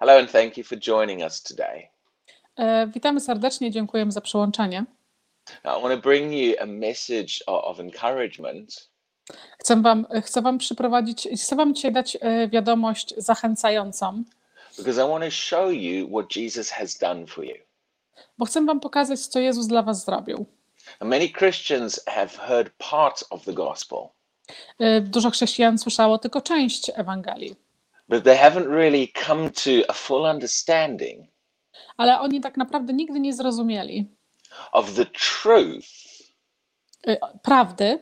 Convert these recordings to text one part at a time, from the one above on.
Hello, and thank you for joining us today. E, Witamy serdecznie, dziękujemy za przyłączenie. Now, I want to bring you a message of, of encouragement Chcę wam, chcę wam przyprowadzić, chcę wam dzisiaj dać e, wiadomość zachęcającą, because I want to show you what Jesus has done for you. bo chcę wam pokazać, co Jezus dla was zrobił. And many Christians have heard part of the gospel, E, Dużo chrześcijan słyszało tylko część Ewangelii, but they haven't really come to a full understanding ale oni tak naprawdę nigdy nie zrozumieli of the truth e, prawdy,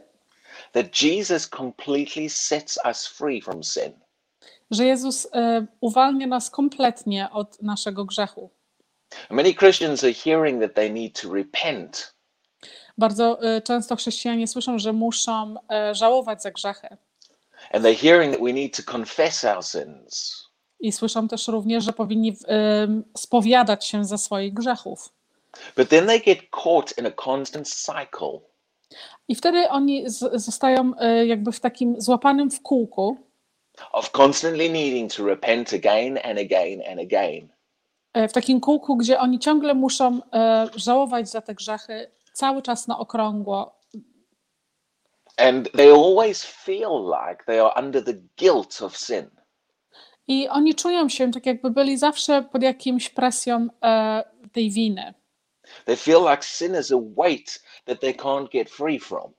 that Jesus completely sets us free from sin. że Jezus e, uwalnia nas kompletnie od naszego grzechu. Many Christians are hearing that they need to repent, Bardzo e, często chrześcijanie słyszą, że muszą żałować za grzechy. And they're hearing that we need to confess our sins. I słyszą też również, że powinni em, spowiadać się ze swoich grzechów. But then they get caught in a constant cycle I wtedy oni z, zostają e, jakby w takim złapanym w kółku, of constantly needing to repent again and again and again. e, w takim kółku, gdzie oni ciągle muszą e, żałować za te grzechy cały czas na okrągło. And they always feel like they are under the guilt of sin. I oni czują się tak, jakby byli zawsze pod jakimś presją e, tej winy. They feel like sin is a weight that they can't get free from.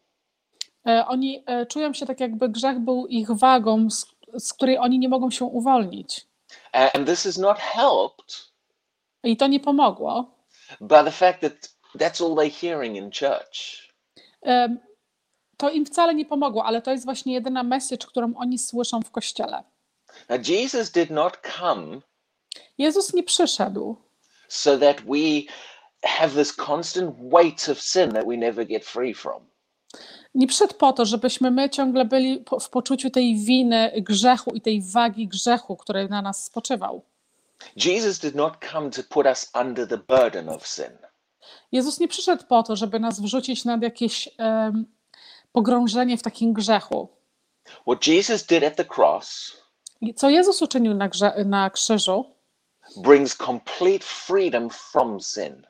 E, oni e, czują się tak, jakby grzech był ich wagą, z, z której oni nie mogą się uwolnić. And this is not helped I to nie pomogło. by the fact that that's all they're hearing in church. To im wcale nie pomogło, ale to jest właśnie jedyna message, którą oni słyszą w kościele. Now, Jesus did not come Jezus nie przyszedł, so that we have this constant weight of sin that we never get free from. nie przyszedł po to, żebyśmy my ciągle byli w poczuciu tej winy, grzechu i tej wagi grzechu, który na nas spoczywał. Jesus did not come to put us under the burden of sin. Jezus nie przyszedł po to, żeby nas wrzucić nad jakieś em, pogrążenie w takim grzechu. What Jesus did at the cross Co Jezus uczynił na, grze, na krzyżu, brings complete freedom from sin.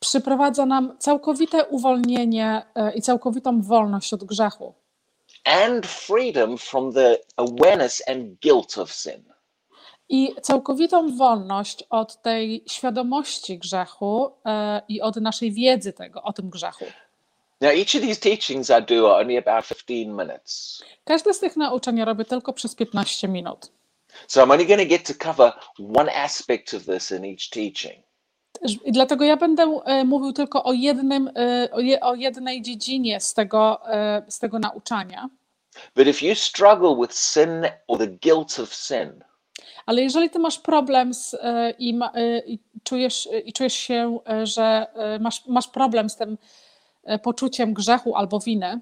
przyprowadza nam całkowite uwolnienie e, i całkowitą wolność od grzechu. and freedom from the awareness and guilt of sin. I całkowitą wolność od tej świadomości grzechu e, i od naszej wiedzy tego, o tym grzechu. Now, each of these teachings I do are only about 15 minutes. Każde z tych nauczeń robię tylko przez 15 minut. So I'm only going to get to cover one aspect of this in each teaching. I dlatego ja będę e, mówił tylko o, jednym, e, o, je, o jednej dziedzinie z tego, e, z tego nauczania. But if you struggle with sin or the guilt of sin, Ale jeżeli ty masz problem z, e, i, ma, e, i, czujesz, i czujesz się, e, że e, masz, masz problem z tym e, poczuciem grzechu albo winy,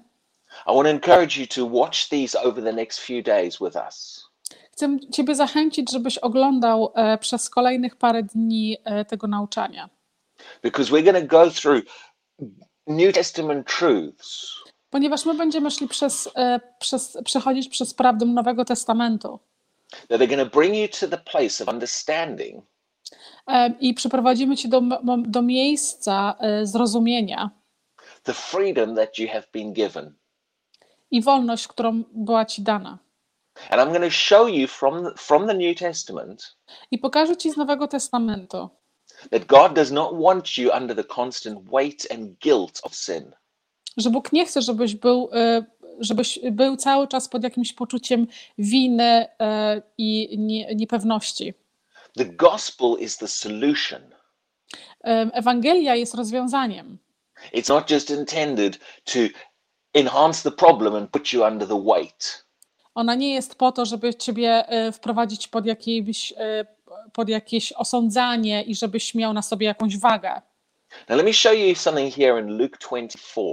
I want to encourage you to watch these over the next few days with us. chcę Ciebie zachęcić, żebyś oglądał e, przez kolejnych parę dni e, tego nauczania. Because we're going to go through New Testament truths. Ponieważ my będziemy szli przez, e, przez, przechodzić przez prawdę Nowego Testamentu. That are going to bring you to the place of understanding. E, i przyprowadzimy Cię do, do miejsca e, zrozumienia the freedom that you have been given. i wolność, którą była Ci dana. And I'm going to show you from from the New Testament I pokażę Ci z Nowego Testamentu, that God does not want you under the constant weight and guilt of sin. że Bóg nie chce, żebyś był, e, żebyś był cały czas pod jakimś poczuciem winy e, i nie, niepewności. The gospel is the solution. Ewangelia jest rozwiązaniem. It's not just intended to enhance the problem and put you under the weight. Ona nie jest po to, żeby ciebie e, wprowadzić pod jakieś, e, pod jakieś osądzanie i żebyś miał na sobie jakąś wagę. Now, let me show you something here in Luke 24.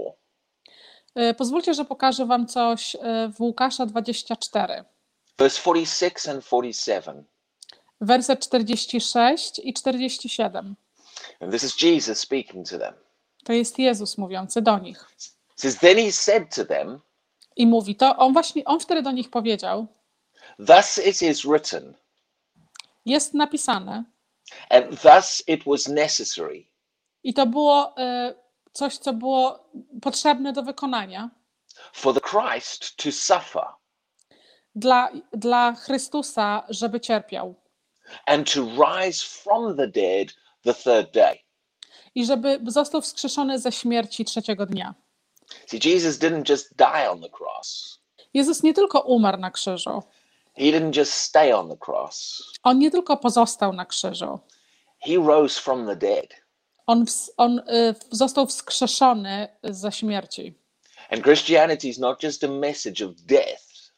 E, Pozwólcie, że pokażę wam coś w Łukasza 24, Verse 46 and 47. werset 46 i 47. And this is Jesus speaking to them. To jest Jezus mówiący do nich. Says, Then he said to them, I mówi to, on właśnie, on wtedy do nich powiedział, Thus it is written, Jest napisane and thus it was necessary i to było e, coś, co było potrzebne do wykonania for the Christ to suffer dla, dla Chrystusa, żeby cierpiał and to rise from the dead the third day. I żeby został wskrzeszony ze śmierci trzeciego dnia. See, Jesus didn't just die on the cross. Jezus nie tylko umarł na krzyżu, He didn't just stay on the cross. on nie tylko pozostał na krzyżu, He rose from the dead. on, on y, został wskrzeszony ze śmierci. And Christianity is not just a message of death,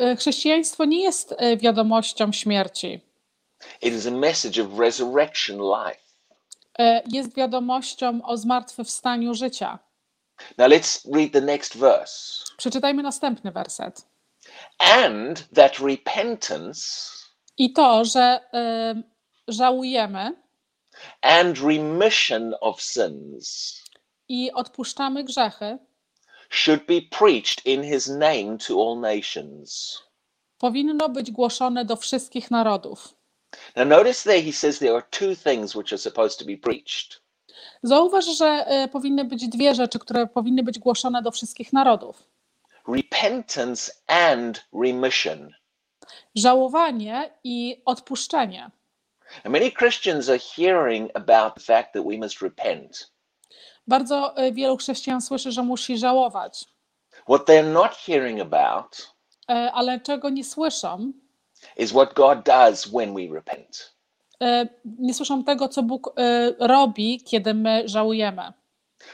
y, Chrześcijaństwo nie jest y, wiadomością śmierci, it is a message of resurrection life. Y, jest wiadomością o zmartwychwstaniu życia. Now let's read the next verse. Przeczytajmy następny werset. And that repentance I to, że y, żałujemy and remission of sins i odpuszczamy grzechy, should be preached in his name to all nations. powinno być głoszone do wszystkich narodów. Now, notice there he says there are two things which are supposed to be preached Zauważ, że y, powinny być dwie rzeczy, które powinny być głoszone do wszystkich narodów: repentance and remission. żałowanie i odpuszczenie. And many Christians are hearing about the fact that we must repent. Bardzo y, wielu chrześcijan słyszy, że musi żałować, What they're not hearing about y, ale czego nie słyszą, is what God does when we repent. y, nie słyszą tego, co Bóg y, robi, kiedy my żałujemy.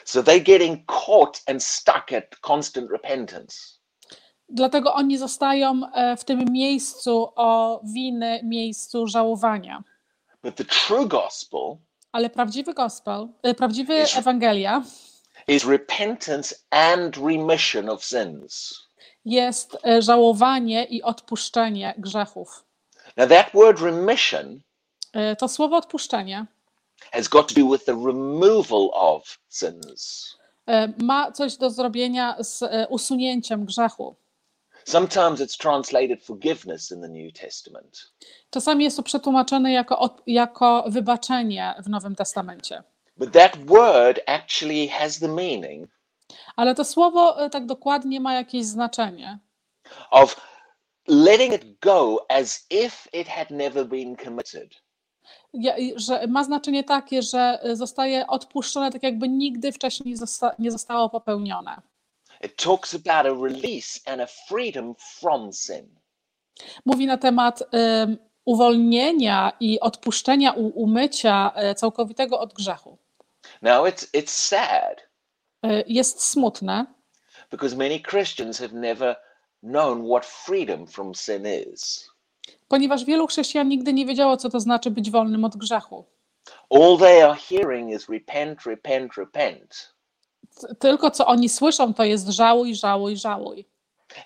So they're getting caught and stuck at constant repentance. Dlatego oni zostają e, w tym miejscu o winy, miejscu żałowania. But the true gospel Ale prawdziwy gospel, e, prawdziwy Ewangelia is repentance and remission of sins. Jest e, żałowanie i odpuszczenie grzechów. Now, that word remission E, To słowo odpuszczenie has got to do with the removal of sins. e, ma coś do zrobienia z usunięciem grzechu. Sometimes it's translated forgiveness in the New Testament. Czasami jest to przetłumaczone jako, jako wybaczenie w Nowym Testamencie. But that word actually has the meaning Ale to słowo e, tak dokładnie ma jakieś znaczenie. of letting it go as if it had never been committed. Ja- że ma znaczenie takie, że y, zostaje odpuszczone tak jakby nigdy wcześniej zosta- nie zostało popełnione. It talks about a release and a freedom from sin. Mówi na temat ym, uwolnienia i odpuszczenia, u- umycia y, całkowitego od grzechu. Now, it's, it's sad Jest smutne, because many Christians have never known what freedom from sin is. ponieważ wielu chrześcijan nigdy nie wiedziało, co to znaczy być wolnym od grzechu. All they are hearing is repent, repent, repent. Tylko co oni słyszą, to jest żałuj, żałuj, żałuj.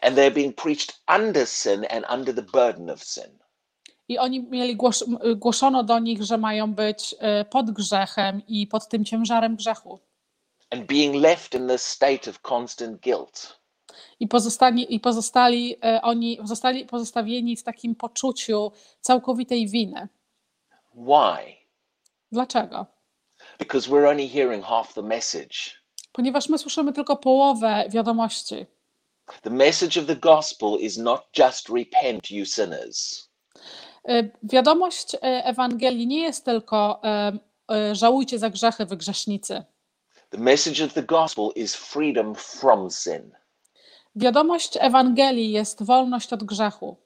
And they're being preached under sin and under the burden of sin. I oni mieli głos, m- głoszono do nich, że mają być y, pod grzechem i pod tym ciężarem grzechu. And being left in this state of constant guilt. I pozostali, i pozostali e, oni zostali pozostawieni w takim poczuciu całkowitej winy. Why? Dlaczego? Because we're only hearing half the message. Ponieważ my słyszymy tylko połowę wiadomości. The message of the gospel is not just repent, you sinners. E, Wiadomość e, Ewangelii nie jest tylko e, e, żałujcie za grzechy, wy grzesznicy. The message of the gospel is freedom from sin, Wiadomość Ewangelii jest wolność od grzechu,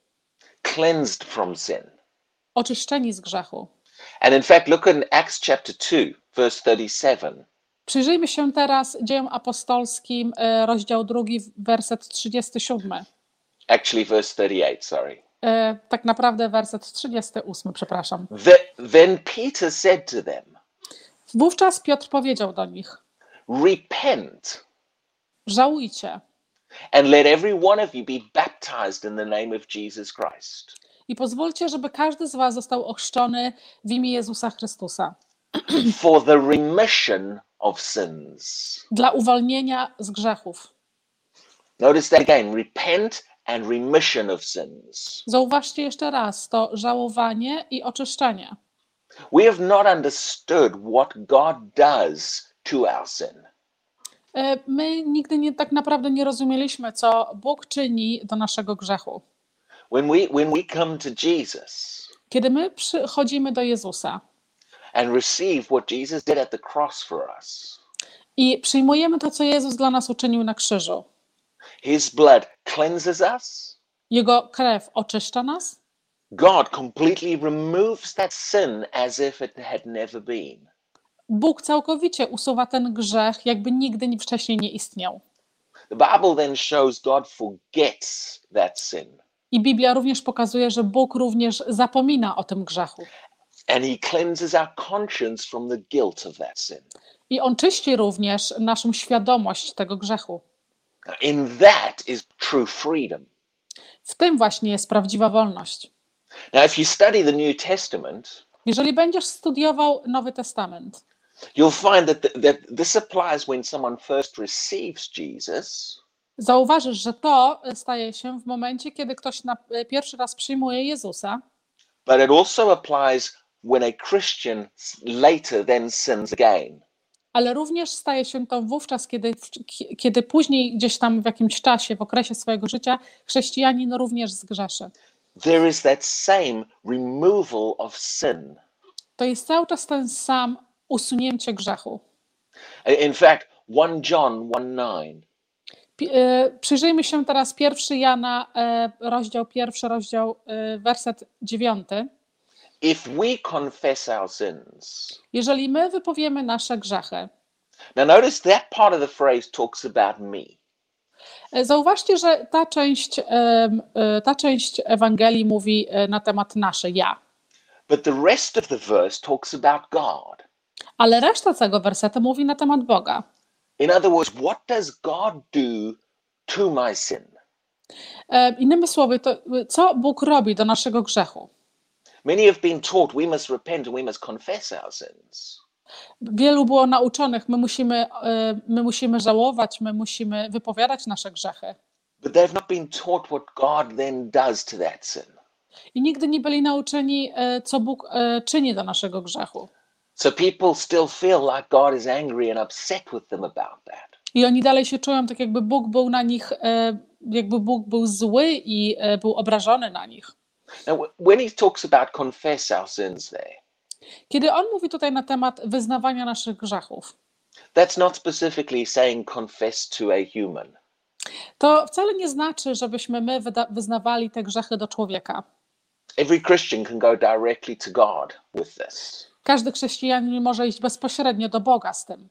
cleansed from sin. oczyszczeni z grzechu. And in fact, look in Acts chapter 2, verse 37. Przyjrzyjmy się teraz dziejom apostolskim, e, rozdział drugi, werset 37. Actually, verse 38, sorry. E, Tak naprawdę werset 38, przepraszam. The- then Peter said to them, Wówczas Piotr powiedział do nich: Repent Żałujcie and let every one of you be baptized in the name of Jesus Christ. i pozwólcie, żeby każdy z Was został ochrzczony w imię Jezusa Chrystusa for the remission of sins. dla uwolnienia z grzechów. Notice that again repent and remission of sins. Zauważcie jeszcze raz to żałowanie i oczyszczenie. We have not understood what God does to our sin. E, My nigdy nie, tak naprawdę nie rozumieliśmy, co Bóg czyni do naszego grzechu. When we, when we come to Jesus Kiedy my przychodzimy do Jezusa and receive what Jesus did at the cross for us, i przyjmujemy to, co Jezus dla nas uczynił na krzyżu, His blood cleanses us. Jego krew oczyszcza nas, God completely removes that sin as if it had never been. Bóg całkowicie usuwa ten grzech, jakby nigdy ni- wcześniej nie istniał. The Bible then shows God forgets that sin I Biblia również pokazuje, że Bóg również zapomina o tym grzechu. and He cleanses our conscience from the guilt of that sin. I On czyści również naszą świadomość tego grzechu. In that is true freedom. W tym właśnie jest prawdziwa wolność. Now, if you study the New Testament, Jeżeli będziesz studiował Nowy Testament, you'll find that, th- that this applies when someone first receives Jesus, zauważysz, że to staje się w momencie, kiedy ktoś na pierwszy raz przyjmuje Jezusa, but it also applies when a Christian later then sins again. ale również staje się to wówczas, kiedy, kiedy później gdzieś tam w jakimś czasie, w okresie swojego życia, chrześcijanin również zgrzeszy. There is that same removal of sin. To jest cały czas ten sam usunięcie grzechu. In fact, 1 John 1 9 Pi- e, Przyjrzyjmy się teraz pierwszy Jana, e, rozdział pierwszy, rozdział, e, werset dziewiąty. if we confess our sins. Jeżeli my wypowiemy nasze grzechy, Now, notice that part of the phrase talks about me. zauważcie, że ta część, ta część Ewangelii mówi na temat nasze ja, But the rest of the verse talks about God. Ale reszta tego wersetu mówi na temat Boga. In other words, what does God do to my sin? E, Innymi słowy, to co Bóg robi do naszego grzechu? Many have been taught we must repent and we must confess our sins. Wielu było nauczonych, my musimy, e, my musimy żałować, my musimy wypowiadać nasze grzechy. But they've not been taught what God then does to that sin. I nigdy nie byli nauczeni, e, co Bóg czyni do naszego grzechu. So people still feel like God is angry and upset with them about that. I oni dalej się czują tak, jakby Bóg był na nich, e, jakby Bóg był zły i e, był obrażony na nich. Now, wh- when he talks about confess our sins there, Kiedy on mówi tutaj na temat wyznawania naszych grzechów, that's not specifically saying confess to a human. to wcale nie znaczy, żebyśmy my wyznawali te grzechy do człowieka. Every Christian can go directly to God with this. Każdy chrześcijanin może iść bezpośrednio do Boga z tym.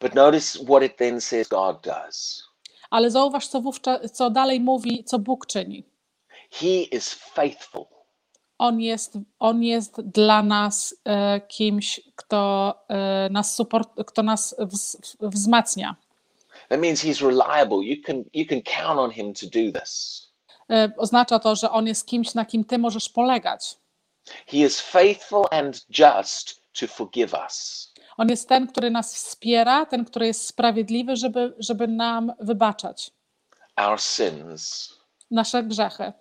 But notice what it then says God does. Ale zauważ, co, wówczas, co dalej mówi, co Bóg czyni. He is faithful. On jest, on jest dla nas e, kimś, kto e, nas, support, kto nas wz, wzmacnia. That means he's reliable. You can you can count on him to do this. E, oznacza to, że on jest kimś, na kim ty możesz polegać. He is faithful and just to forgive us. On jest ten, który nas wspiera, ten, który jest sprawiedliwy, żeby, żeby nam wybaczać our sins nasze grzechy.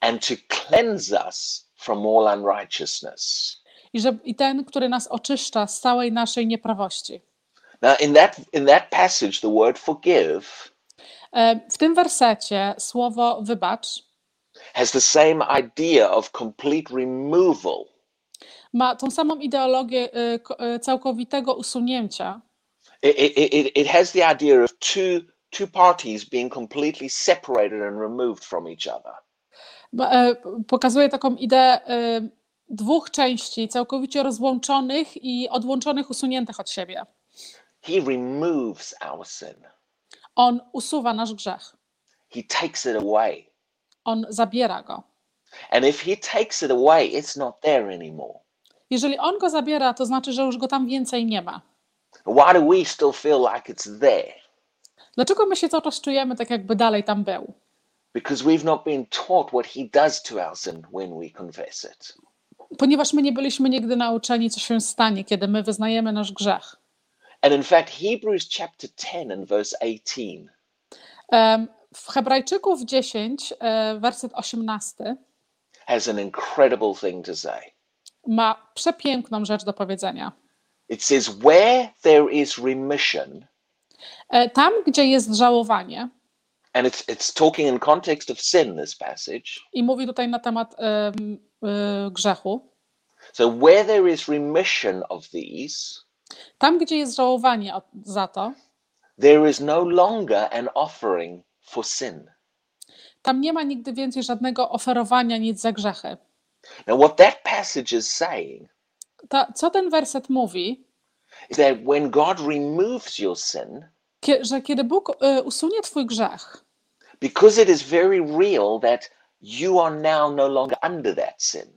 and to cleanse us from all unrighteousness. I, że, I ten, który nas oczyszcza z całej naszej nieprawości. Now, in that in that passage, the word forgive E, W tym wersecie słowo wybacz has the same idea of complete removal. ma tą samą ideologię e, e, całkowitego usunięcia. It, it, it, has the idea of two two parties being completely separated and removed from each other. E, Pokazuje taką ideę dwóch części całkowicie rozłączonych i odłączonych, usuniętych od siebie. He removes our sin. On usuwa nasz grzech. He takes it away. On zabiera go. And if he takes it away, it's not there anymore. Jeżeli on go zabiera, to znaczy, że już go tam więcej nie ma. Why do we still feel like it's there? Dlaczego my się cały czas czujemy tak, jakby dalej tam był? Because we've not been taught what he does to our sin when we confess it. Ponieważ my nie byliśmy nigdy nauczeni, co się stanie, kiedy my wyznajemy nasz grzech. And in fact, Hebrews chapter 10 and verse 18 Em, w Hebrajczyków 10, e, werset 18 has an incredible thing to say. ma przepiękną rzecz do powiedzenia. It says, Where there is remission, E, Tam, gdzie jest żałowanie, and it's, it's talking in context of sin, this passage. i mówi tutaj na temat em, y, grzechu, So, where there is remission of these, tam, gdzie jest żałowanie za to, there is no longer an offering for sin. tam nie ma nigdy więcej żadnego oferowania nic za grzechy. Now, what that passage is saying Ta, co ten werset mówi, is that when God removes your sin, kie, że kiedy Bóg y, usunie twój grzech, because it is very real that you are now no longer under that sin.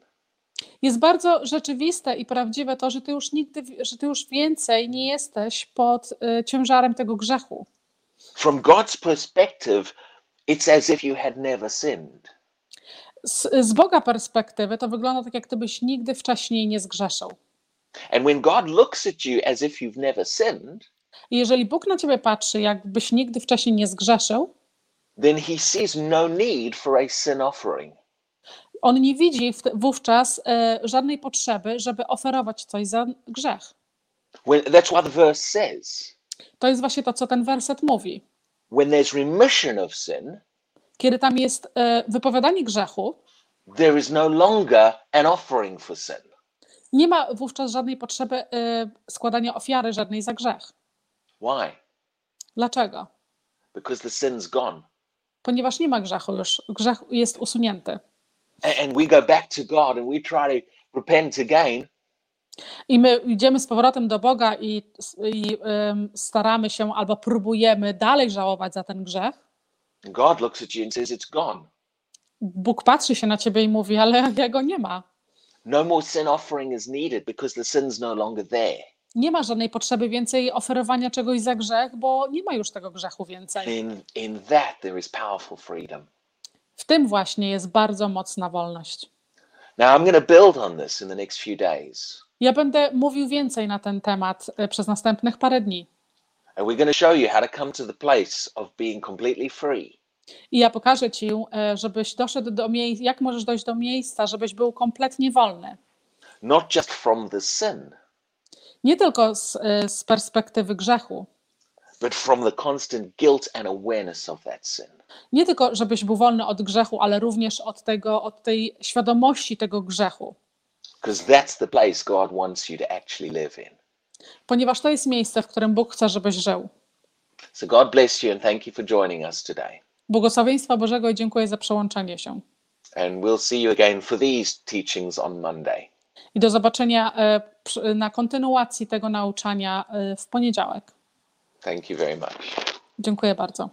jest bardzo rzeczywiste i prawdziwe to, że ty już nigdy, że ty już więcej nie jesteś pod y, ciężarem tego grzechu. From God's perspective, it's as if you had never sinned. Z, z Boga perspektywy to wygląda tak, jak gdybyś nigdy wcześniej nie zgrzeszył. And when God looks at you as if you've never sinned, I jeżeli Bóg na ciebie patrzy, jakbyś nigdy wcześniej nie zgrzeszył, then he sees no need for a sin offering. on nie widzi wówczas e, żadnej potrzeby, żeby oferować coś za grzech. When, that's what the verse says. To jest właśnie to, co ten werset mówi. When there's remission of sin, Kiedy tam jest e, wypowiadanie grzechu, there is no longer an offering for sin. nie ma wówczas żadnej potrzeby e, składania ofiary żadnej za grzech. Why? Dlaczego? Because the sin's gone. Ponieważ nie ma grzechu już, grzech jest usunięty. And we go back to God and we try to repent again. I my idziemy z powrotem do Boga i, i em, staramy się albo próbujemy dalej żałować za ten grzech. God looks at you and says, It's gone. Bóg patrzy się na ciebie i mówi, ale jego nie ma. No more sin offering is needed because the sin's no longer there. Nie ma żadnej potrzeby więcej oferowania czegoś za grzech, bo nie ma już tego grzechu więcej. In, in that, there is powerful freedom. W tym właśnie jest bardzo mocna wolność. Now, I'm going to build on this in the next few days. Ja będę mówił więcej na ten temat e, przez następnych parę dni. And we're going to show you how to come to the place of being completely free. I ja pokażę ci, e, żebyś doszedł do miejsca, jak możesz dojść do miejsca, żebyś był kompletnie wolny. Not just from the sin, Nie tylko z, e, z perspektywy grzechu, but from the constant guilt and awareness of that sin. nie tylko żebyś był wolny od grzechu, ale również od, tego, od tej świadomości tego grzechu. Because that's the place God wants you to actually live in. Ponieważ to jest miejsce, w którym Bóg chce, żebyś żył. So, God bless you and thank you for joining us today. Błogosławieństwa Bożego i dziękuję za przełączenie się. And we'll see you again for these teachings on Monday. I do zobaczenia e, na kontynuacji tego nauczania e, w poniedziałek. Thank you very much. Dziękuję bardzo.